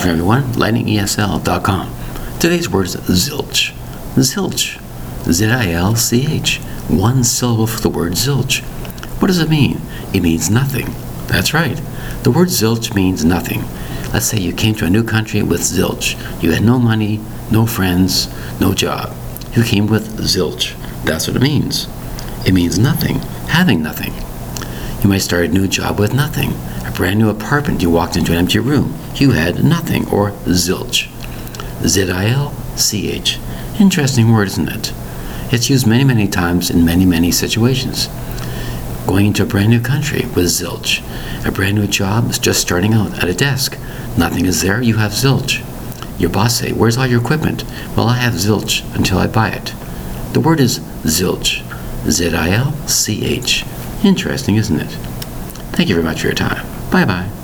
everyone, lightningesl.com. Today's word is zilch. Zilch. Z-I-L-C-H. One syllable for the word zilch. What does it mean? It means nothing. That's right. The word zilch means nothing. Let's say you came to a new country with zilch. You had no money, no friends, no job. You came with zilch. That's what it means. It means nothing, having nothing. You might start a new job with nothing. Brand new apartment, you walked into an empty room. You had nothing, or zilch. Z I L C H. Interesting word, isn't it? It's used many, many times in many, many situations. Going into a brand new country with zilch. A brand new job is just starting out at a desk. Nothing is there, you have zilch. Your boss say, "Where's all your equipment?" Well, I have zilch until I buy it. The word is zilch. Z I L C H. Interesting, isn't it? Thank you very much for your time. Bye bye.